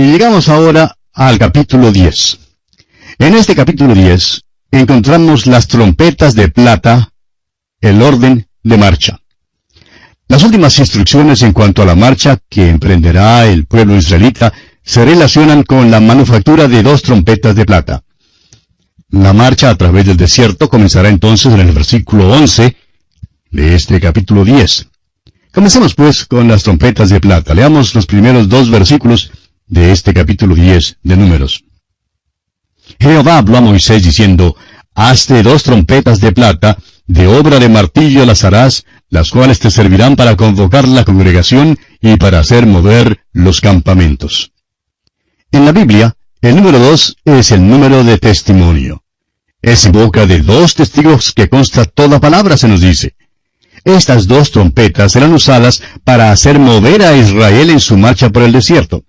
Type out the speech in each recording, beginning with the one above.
Y llegamos ahora al capítulo 10. En este capítulo 10 encontramos las trompetas de plata, el orden de marcha. Las últimas instrucciones en cuanto a la marcha que emprenderá el pueblo israelita se relacionan con la manufactura de dos trompetas de plata. La marcha a través del desierto comenzará entonces en el versículo 11 de este capítulo 10. Comencemos pues con las trompetas de plata. Leamos los primeros dos versículos de este capítulo 10 de Números. Jehová habló a Moisés diciendo, Hazte dos trompetas de plata, de obra de martillo las harás, las cuales te servirán para convocar la congregación y para hacer mover los campamentos. En la Biblia, el número dos es el número de testimonio. Es boca de dos testigos que consta toda palabra, se nos dice. Estas dos trompetas serán usadas para hacer mover a Israel en su marcha por el desierto.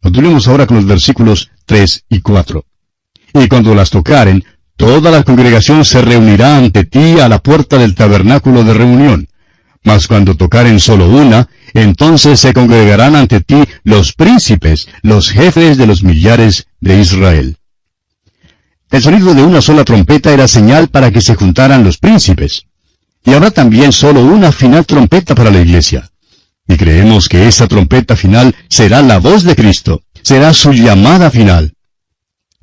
Continuemos ahora con los versículos 3 y 4. Y cuando las tocaren, toda la congregación se reunirá ante ti a la puerta del tabernáculo de reunión. Mas cuando tocaren solo una, entonces se congregarán ante ti los príncipes, los jefes de los millares de Israel. El sonido de una sola trompeta era señal para que se juntaran los príncipes. Y habrá también solo una final trompeta para la iglesia. Y creemos que esa trompeta final será la voz de Cristo, será su llamada final.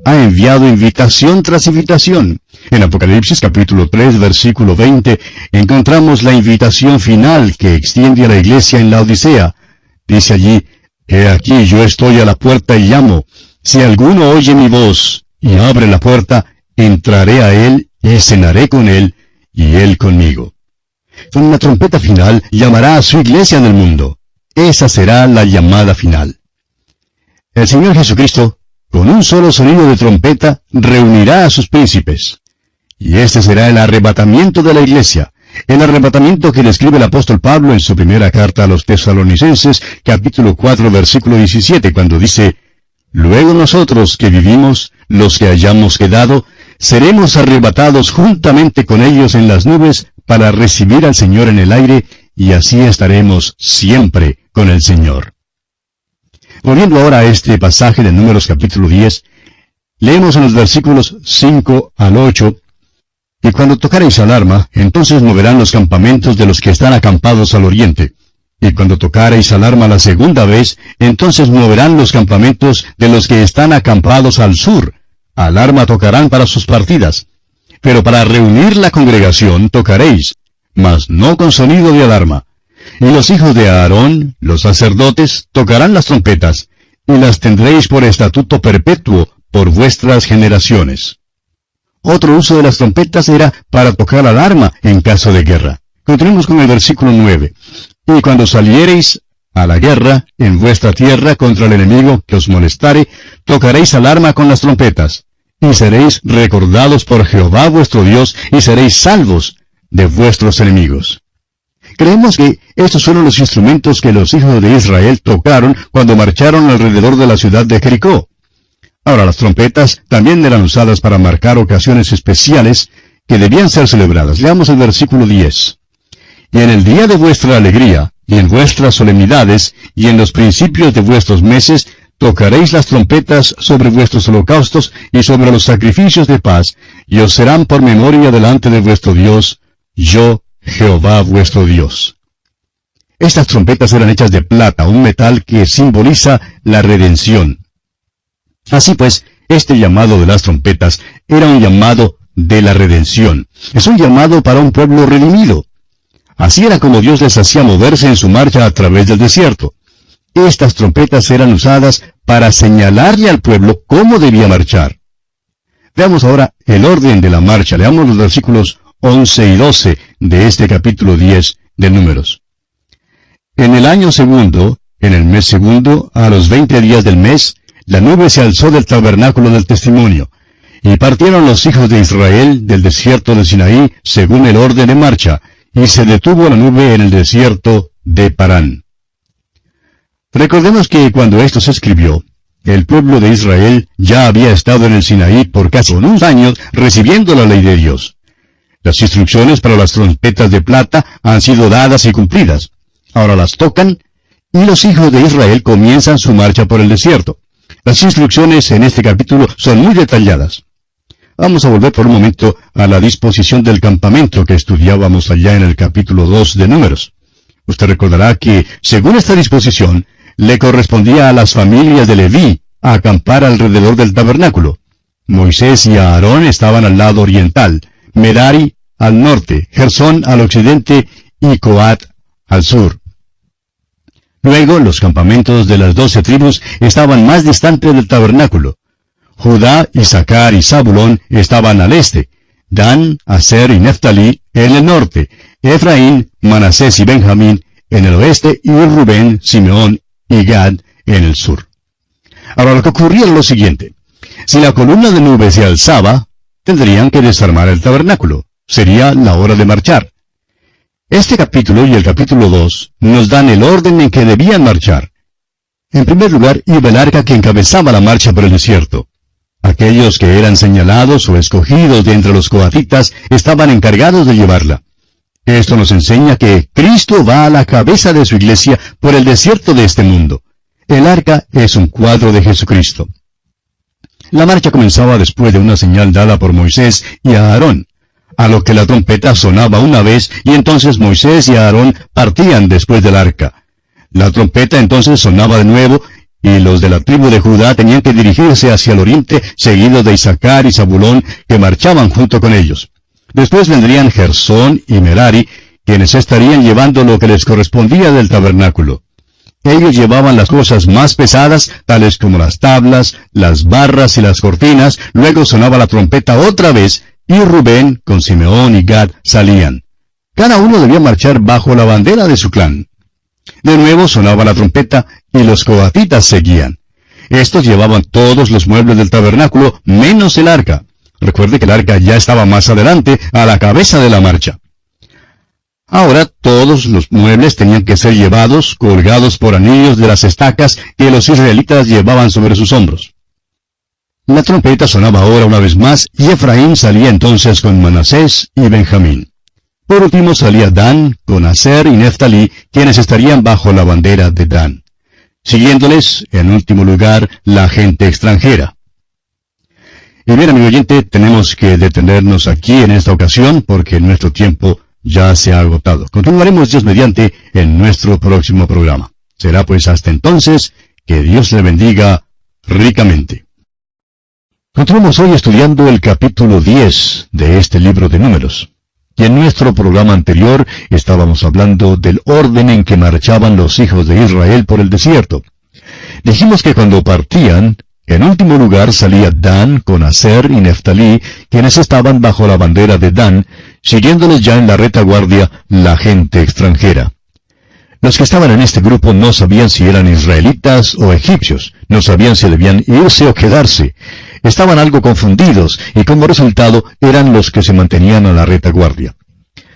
Ha enviado invitación tras invitación. En Apocalipsis capítulo 3 versículo 20 encontramos la invitación final que extiende a la iglesia en la Odisea. Dice allí, He aquí yo estoy a la puerta y llamo. Si alguno oye mi voz y abre la puerta, entraré a él y cenaré con él y él conmigo. Con una trompeta final llamará a su iglesia en el mundo. Esa será la llamada final. El Señor Jesucristo, con un solo sonido de trompeta, reunirá a sus príncipes. Y este será el arrebatamiento de la iglesia, el arrebatamiento que describe el apóstol Pablo en su primera carta a los tesalonicenses, capítulo 4, versículo 17, cuando dice, Luego nosotros que vivimos, los que hayamos quedado, seremos arrebatados juntamente con ellos en las nubes para recibir al Señor en el aire y así estaremos siempre con el Señor. Volviendo ahora a este pasaje de Números capítulo 10, leemos en los versículos 5 al 8, y cuando tocaréis alarma, entonces moverán los campamentos de los que están acampados al oriente. Y cuando tocaréis alarma la segunda vez, entonces moverán los campamentos de los que están acampados al sur. Alarma tocarán para sus partidas. Pero para reunir la congregación tocaréis, mas no con sonido de alarma. Y los hijos de Aarón, los sacerdotes, tocarán las trompetas, y las tendréis por estatuto perpetuo por vuestras generaciones. Otro uso de las trompetas era para tocar alarma en caso de guerra. Continuemos con el versículo 9. Y cuando saliereis a la guerra en vuestra tierra contra el enemigo que os molestare, tocaréis alarma con las trompetas y seréis recordados por Jehová vuestro Dios, y seréis salvos de vuestros enemigos. Creemos que estos fueron los instrumentos que los hijos de Israel tocaron cuando marcharon alrededor de la ciudad de Jericó. Ahora las trompetas también eran usadas para marcar ocasiones especiales que debían ser celebradas. Leamos el versículo 10. Y en el día de vuestra alegría, y en vuestras solemnidades, y en los principios de vuestros meses, tocaréis las trompetas sobre vuestros holocaustos y sobre los sacrificios de paz, y os serán por memoria delante de vuestro Dios, yo, Jehová vuestro Dios. Estas trompetas eran hechas de plata, un metal que simboliza la redención. Así pues, este llamado de las trompetas era un llamado de la redención. Es un llamado para un pueblo redimido. Así era como Dios les hacía moverse en su marcha a través del desierto. Estas trompetas eran usadas para señalarle al pueblo cómo debía marchar. Veamos ahora el orden de la marcha. Leamos los versículos 11 y 12 de este capítulo 10 de Números. En el año segundo, en el mes segundo, a los veinte días del mes, la nube se alzó del tabernáculo del testimonio, y partieron los hijos de Israel del desierto de Sinaí según el orden de marcha, y se detuvo la nube en el desierto de Parán. Recordemos que cuando esto se escribió, el pueblo de Israel ya había estado en el Sinaí por casi unos años recibiendo la ley de Dios. Las instrucciones para las trompetas de plata han sido dadas y cumplidas. Ahora las tocan y los hijos de Israel comienzan su marcha por el desierto. Las instrucciones en este capítulo son muy detalladas. Vamos a volver por un momento a la disposición del campamento que estudiábamos allá en el capítulo 2 de Números. Usted recordará que, según esta disposición, le correspondía a las familias de Leví acampar alrededor del tabernáculo. Moisés y Aarón estaban al lado oriental, Merari al norte, Gersón al occidente y Coat al sur. Luego los campamentos de las doce tribus estaban más distantes del tabernáculo. Judá, Isaacar y Zabulón estaban al este, Dan, Aser y Neftalí en el norte, Efraín, Manasés y Benjamín en el oeste y Rubén, Simeón y Gad en el sur. Ahora lo que ocurría era lo siguiente. Si la columna de nube se alzaba, tendrían que desarmar el tabernáculo. Sería la hora de marchar. Este capítulo y el capítulo 2 nos dan el orden en que debían marchar. En primer lugar, iba el arca que encabezaba la marcha por el desierto. Aquellos que eran señalados o escogidos de entre los coatitas estaban encargados de llevarla. Esto nos enseña que Cristo va a la cabeza de su iglesia por el desierto de este mundo. El arca es un cuadro de Jesucristo. La marcha comenzaba después de una señal dada por Moisés y Aarón a lo que la trompeta sonaba una vez y entonces Moisés y Aarón partían después del arca. La trompeta entonces sonaba de nuevo y los de la tribu de Judá tenían que dirigirse hacia el oriente, seguidos de Isaacar y Zabulón, que marchaban junto con ellos. Después vendrían Gersón y Merari, quienes estarían llevando lo que les correspondía del tabernáculo. Ellos llevaban las cosas más pesadas, tales como las tablas, las barras y las cortinas, luego sonaba la trompeta otra vez, y Rubén con Simeón y Gad salían. Cada uno debía marchar bajo la bandera de su clan. De nuevo sonaba la trompeta y los coatitas seguían. Estos llevaban todos los muebles del tabernáculo menos el arca. Recuerde que el arca ya estaba más adelante, a la cabeza de la marcha. Ahora todos los muebles tenían que ser llevados, colgados por anillos de las estacas que los israelitas llevaban sobre sus hombros. La trompeta sonaba ahora una vez más y Efraín salía entonces con Manasés y Benjamín. Por último salía Dan con Aser y Neftalí, quienes estarían bajo la bandera de Dan. Siguiéndoles, en último lugar, la gente extranjera. Y bien, amigo oyente, tenemos que detenernos aquí en esta ocasión porque nuestro tiempo ya se ha agotado. Continuaremos Dios mediante en nuestro próximo programa. Será pues hasta entonces que Dios le bendiga ricamente. Continuamos hoy estudiando el capítulo 10 de este libro de números. Y en nuestro programa anterior estábamos hablando del orden en que marchaban los hijos de Israel por el desierto. Dijimos que cuando partían, en último lugar salía Dan con Aser y Neftalí, quienes estaban bajo la bandera de Dan, siguiéndoles ya en la retaguardia la gente extranjera. Los que estaban en este grupo no sabían si eran israelitas o egipcios, no sabían si debían irse o quedarse, estaban algo confundidos y como resultado eran los que se mantenían a la retaguardia.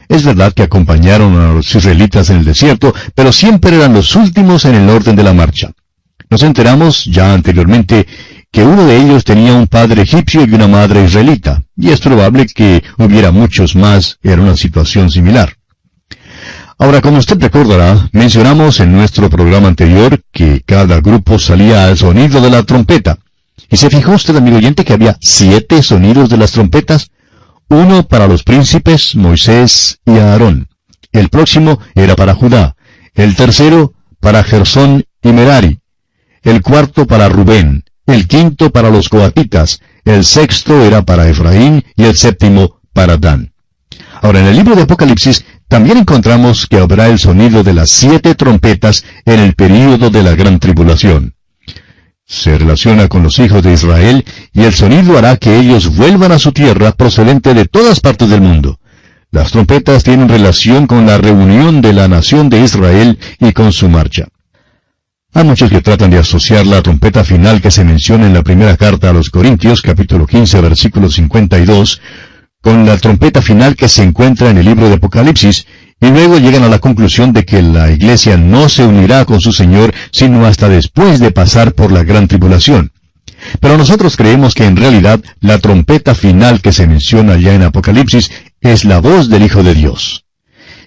Es verdad que acompañaron a los israelitas en el desierto, pero siempre eran los últimos en el orden de la marcha. Nos enteramos ya anteriormente que uno de ellos tenía un padre egipcio y una madre israelita, y es probable que hubiera muchos más en una situación similar. Ahora, como usted recordará, mencionamos en nuestro programa anterior que cada grupo salía al sonido de la trompeta. ¿Y se fijó usted, amigo oyente, que había siete sonidos de las trompetas? Uno para los príncipes, Moisés y Aarón. El próximo era para Judá. El tercero para Gersón y Merari. El cuarto para Rubén. El quinto para los coatitas. El sexto era para Efraín y el séptimo para Dan. Ahora, en el libro de Apocalipsis también encontramos que habrá el sonido de las siete trompetas en el período de la gran tribulación se relaciona con los hijos de Israel y el sonido hará que ellos vuelvan a su tierra procedente de todas partes del mundo. Las trompetas tienen relación con la reunión de la nación de Israel y con su marcha. Hay muchos que tratan de asociar la trompeta final que se menciona en la primera carta a los Corintios, capítulo 15, versículo 52, con la trompeta final que se encuentra en el libro de Apocalipsis, y luego llegan a la conclusión de que la iglesia no se unirá con su Señor sino hasta después de pasar por la gran tribulación. Pero nosotros creemos que en realidad la trompeta final que se menciona ya en Apocalipsis es la voz del Hijo de Dios.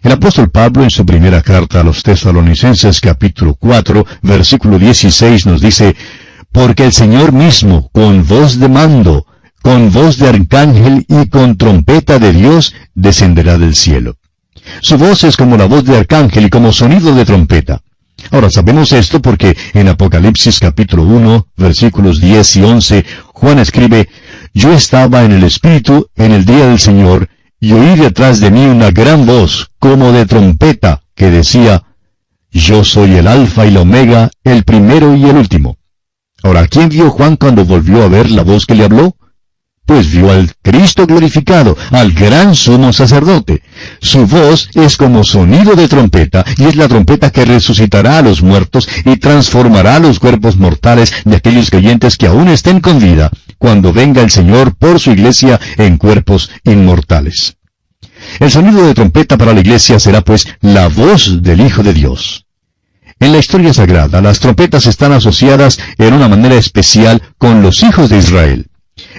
El apóstol Pablo en su primera carta a los tesalonicenses capítulo 4 versículo 16 nos dice, porque el Señor mismo, con voz de mando, con voz de arcángel y con trompeta de Dios, descenderá del cielo. Su voz es como la voz de arcángel y como sonido de trompeta. Ahora sabemos esto porque en Apocalipsis capítulo 1, versículos 10 y 11, Juan escribe, Yo estaba en el Espíritu en el día del Señor, y oí detrás de mí una gran voz, como de trompeta, que decía, Yo soy el Alfa y la Omega, el primero y el último. Ahora, ¿quién vio Juan cuando volvió a ver la voz que le habló? Pues vio al Cristo glorificado, al gran sumo sacerdote. Su voz es como sonido de trompeta, y es la trompeta que resucitará a los muertos y transformará los cuerpos mortales de aquellos creyentes que aún estén con vida, cuando venga el Señor por su iglesia en cuerpos inmortales. El sonido de trompeta para la iglesia será pues la voz del Hijo de Dios. En la historia sagrada, las trompetas están asociadas en una manera especial con los hijos de Israel.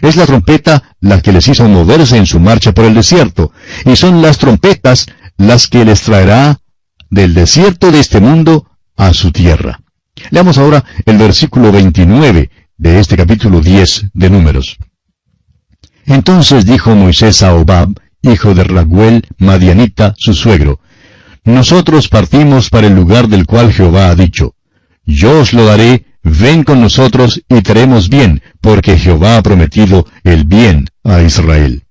Es la trompeta la que les hizo moverse en su marcha por el desierto, y son las trompetas las que les traerá del desierto de este mundo a su tierra. Leamos ahora el versículo 29 de este capítulo 10 de Números. Entonces dijo Moisés a Obab, hijo de Raguel, Madianita, su suegro, Nosotros partimos para el lugar del cual Jehová ha dicho, Yo os lo daré ven con nosotros y tenemos bien, porque Jehová ha prometido el bien a Israel.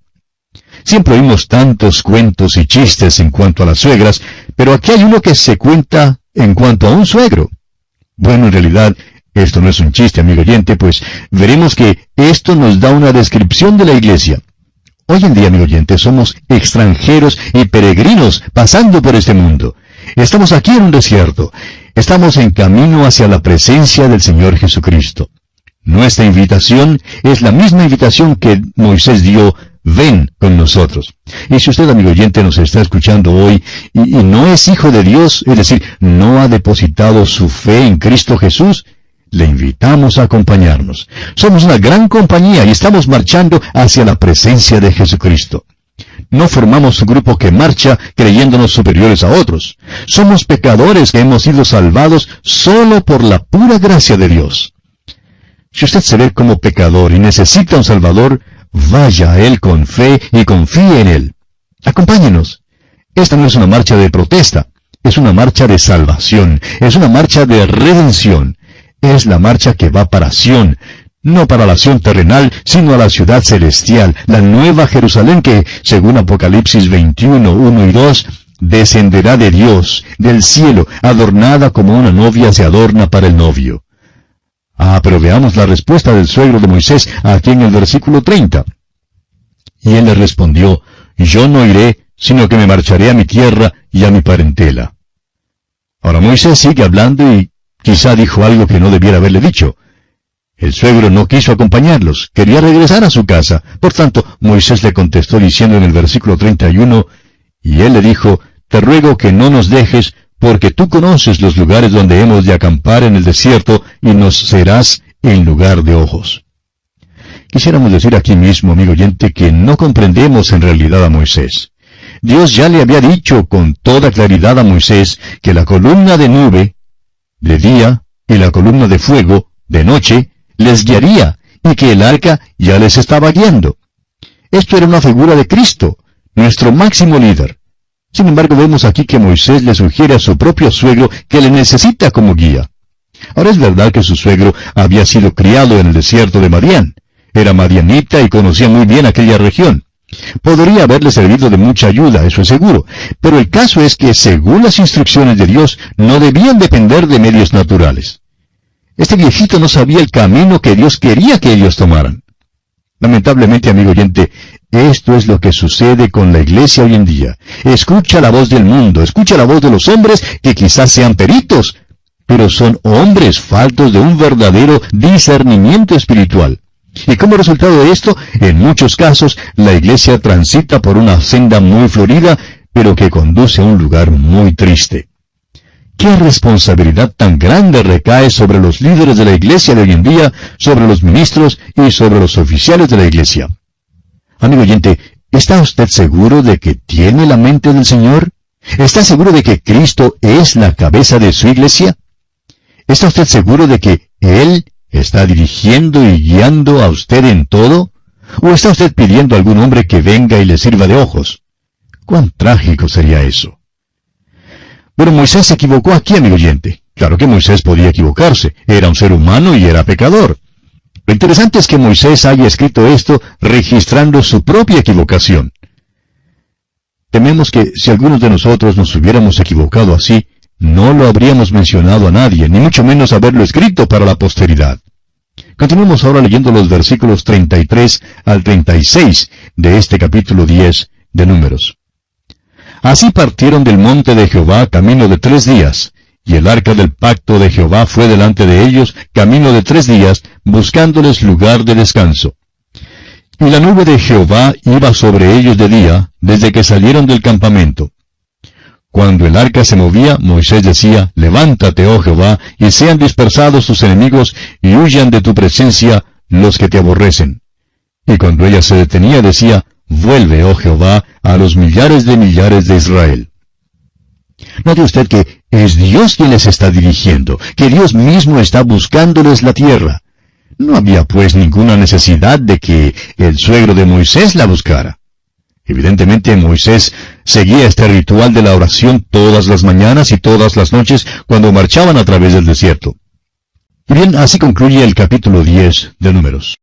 Siempre oímos tantos cuentos y chistes en cuanto a las suegras, pero aquí hay uno que se cuenta en cuanto a un suegro. Bueno, en realidad, esto no es un chiste, amigo oyente, pues veremos que esto nos da una descripción de la iglesia. Hoy en día, amigo oyente, somos extranjeros y peregrinos pasando por este mundo. Estamos aquí en un desierto. Estamos en camino hacia la presencia del Señor Jesucristo. Nuestra invitación es la misma invitación que Moisés dio, ven con nosotros. Y si usted, amigo oyente, nos está escuchando hoy y, y, no es hijo de Dios, es decir, no ha depositado su fe en Cristo Jesús, le invitamos a acompañarnos. Somos una gran compañía y estamos marchando hacia la presencia de Jesucristo. No formamos un grupo que marcha creyéndonos superiores a otros. Somos pecadores que hemos sido salvados solo por la pura gracia de Dios. Si usted se ve como pecador y necesita un Salvador, vaya a Él con fe y confíe en Él. Acompáñenos. Esta no es una marcha de protesta, es una marcha de salvación, es una marcha de redención. Es la marcha que va para Sión, no para la acción terrenal, sino a la ciudad celestial, la nueva Jerusalén que, según Apocalipsis 21, 1 y 2, descenderá de Dios, del cielo, adornada como una novia se adorna para el novio. Ah, pero veamos la respuesta del suegro de Moisés aquí en el versículo 30. Y él le respondió, Yo no iré, sino que me marcharé a mi tierra y a mi parentela. Ahora Moisés sigue hablando y quizá dijo algo que no debiera haberle dicho. El suegro no quiso acompañarlos, quería regresar a su casa. Por tanto, Moisés le contestó diciendo en el versículo 31, y él le dijo, Te ruego que no nos dejes, porque tú conoces los lugares donde hemos de acampar en el desierto, y nos serás en lugar de ojos. Quisiéramos decir aquí mismo, amigo oyente, que no comprendemos en realidad a Moisés. Dios ya le había dicho con toda claridad a Moisés que la columna de nube, de día, y la columna de fuego, de noche, les guiaría y que el arca ya les estaba guiando. Esto era una figura de Cristo, nuestro máximo líder. Sin embargo, vemos aquí que Moisés le sugiere a su propio suegro que le necesita como guía. Ahora es verdad que su suegro había sido criado en el desierto de Madián. Era madianita y conocía muy bien aquella región. Podría haberle servido de mucha ayuda, eso es seguro. Pero el caso es que, según las instrucciones de Dios, no debían depender de medios naturales. Este viejito no sabía el camino que Dios quería que ellos tomaran. Lamentablemente, amigo oyente, esto es lo que sucede con la iglesia hoy en día. Escucha la voz del mundo, escucha la voz de los hombres que quizás sean peritos, pero son hombres faltos de un verdadero discernimiento espiritual. Y como resultado de esto, en muchos casos, la iglesia transita por una senda muy florida, pero que conduce a un lugar muy triste. ¿Qué responsabilidad tan grande recae sobre los líderes de la iglesia de hoy en día, sobre los ministros y sobre los oficiales de la iglesia? Amigo oyente, ¿está usted seguro de que tiene la mente del Señor? ¿Está seguro de que Cristo es la cabeza de su iglesia? ¿Está usted seguro de que Él ¿Está dirigiendo y guiando a usted en todo? ¿O está usted pidiendo a algún hombre que venga y le sirva de ojos? ¿Cuán trágico sería eso? Bueno, Moisés se equivocó aquí, amigo oyente. Claro que Moisés podía equivocarse. Era un ser humano y era pecador. Lo interesante es que Moisés haya escrito esto registrando su propia equivocación. Tememos que si algunos de nosotros nos hubiéramos equivocado así, no lo habríamos mencionado a nadie, ni mucho menos haberlo escrito para la posteridad. Continuemos ahora leyendo los versículos 33 al 36 de este capítulo 10 de Números. Así partieron del monte de Jehová camino de tres días, y el arca del pacto de Jehová fue delante de ellos camino de tres días, buscándoles lugar de descanso. Y la nube de Jehová iba sobre ellos de día, desde que salieron del campamento. Cuando el arca se movía, Moisés decía, Levántate, oh Jehová, y sean dispersados tus enemigos, y huyan de tu presencia los que te aborrecen. Y cuando ella se detenía, decía, Vuelve, oh Jehová, a los millares de millares de Israel. Note usted que es Dios quien les está dirigiendo, que Dios mismo está buscándoles la tierra. No había pues ninguna necesidad de que el suegro de Moisés la buscara. Evidentemente Moisés seguía este ritual de la oración todas las mañanas y todas las noches cuando marchaban a través del desierto. Y bien, así concluye el capítulo 10 de Números.